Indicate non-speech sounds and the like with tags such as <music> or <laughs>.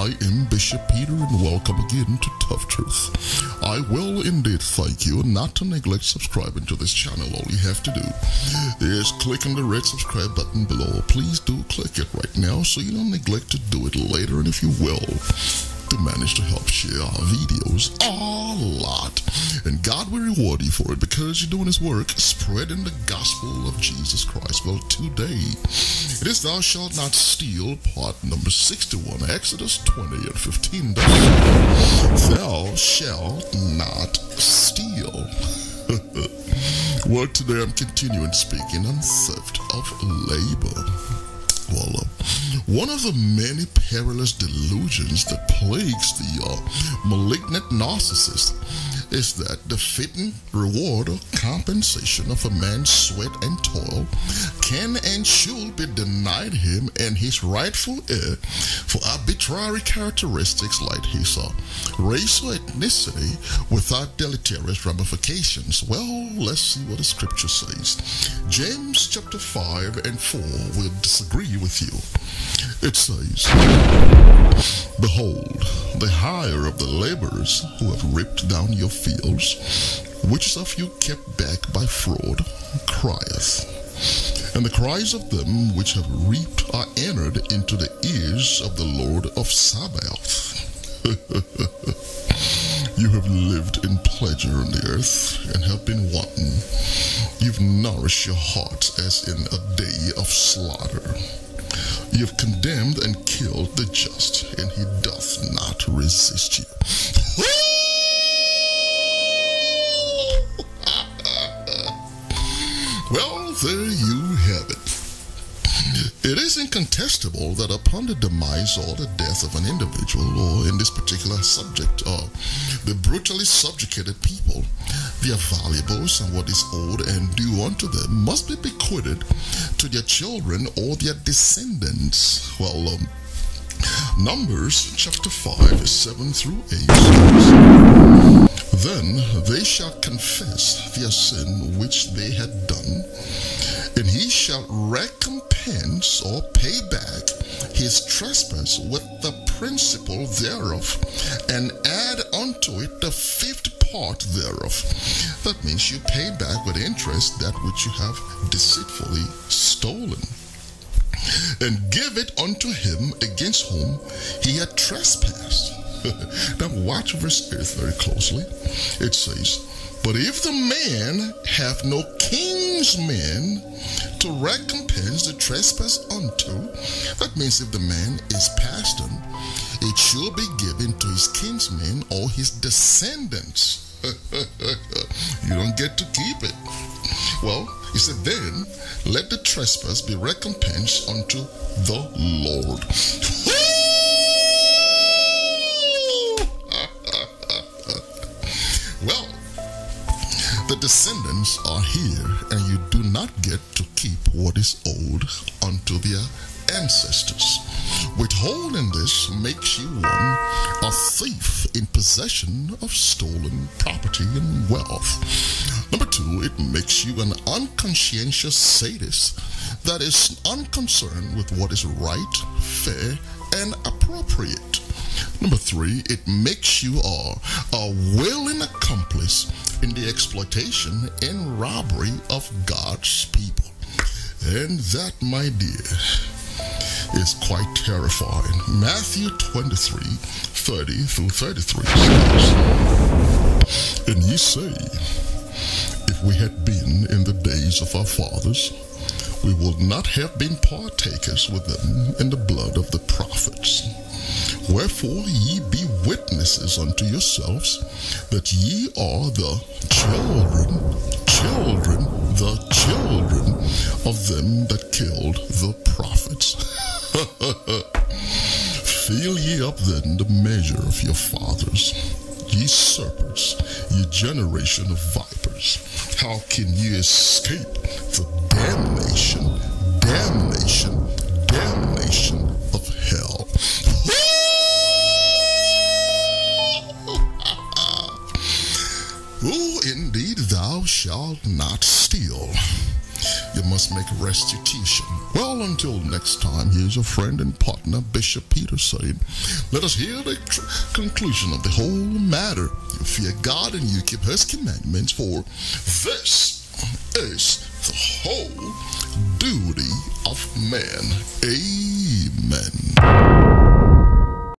I am Bishop Peter, and welcome again to Tough Truth. I will indeed thank you not to neglect subscribing to this channel. All you have to do is click on the red subscribe button below. Please do click it right now so you don't neglect to do it later, and if you will, to manage to help share our videos a lot. And God will reward you for it because you're doing His work, spreading the gospel of Jesus Christ. Well, today it is Thou shalt not steal, part number 61, Exodus 20 and 15. Thou shalt not steal. <laughs> well, today I'm continuing speaking on theft of labor. Well, uh, one of the many perilous delusions that plagues the uh, malignant narcissist is that the fitting reward or compensation of a man's sweat and toil can and should be denied him and his rightful heir for arbitrary characteristics like his uh, race or ethnicity without deleterious ramifications. Well, let's see what the scripture says. James chapter 5 and 4 will disagree with you. It says, Behold, the hire of the laborers who have ripped down your fields, which of you kept back by fraud, crieth. And the cries of them which have reaped are entered into the ears of the Lord of Sabaoth. <laughs> you have lived in pleasure on the earth and have been wanton. You've nourished your hearts as in a day of slaughter. You have condemned and killed the just, and he doth not resist you. <laughs> well, there you have it. It is incontestable that upon the demise or the death of an individual, or in this particular subject, or the brutally subjugated people, their valuables and what is owed and due unto them must be bequeathed to their children or their descendants. Well, um, Numbers chapter 5, 7 through 8 Then they shall confess their sin which they had done, and he shall recompense or pay back his trespass with the principal thereof, and add unto it the fifth part thereof. That means you pay back with interest that which you have deceitfully stolen and give it unto him against whom he had trespassed. <laughs> now watch verse 8 very closely. It says, But if the man have no king's men to recompense the trespass unto, that means if the man is past him, it shall be given to his kinsmen or his descendants. <laughs> you don't get to keep it. Well, he said, then let the trespass be recompensed unto the Lord. <laughs> well, the descendants are here, and you do not get to keep what is owed unto their ancestors. Withholding this makes you one a thief in possession of stolen property and wealth. Number two, it makes you an unconscientious sadist that is unconcerned with what is right, fair, and appropriate. Number three, it makes you a, a willing accomplice in the exploitation and robbery of God's people. And that, my dear, is quite terrifying. Matthew 23 30 through 33 says, And ye say, If we had been in the days of our fathers, we would not have been partakers with them in the blood of the prophets. Wherefore ye be witnesses unto yourselves that ye are the children, children, the children of them that killed the Then the measure of your fathers, ye serpents, ye generation of vipers. How can ye escape the damnation, damnation, damnation of hell? Oh, indeed, thou shalt not steal. you must make restitution. Well, until next time, here's your friend and partner, Bishop Peter saying, Let us hear the conclusion of the whole matter. You fear God and you keep his commandments, for this is the whole duty of man. Amen.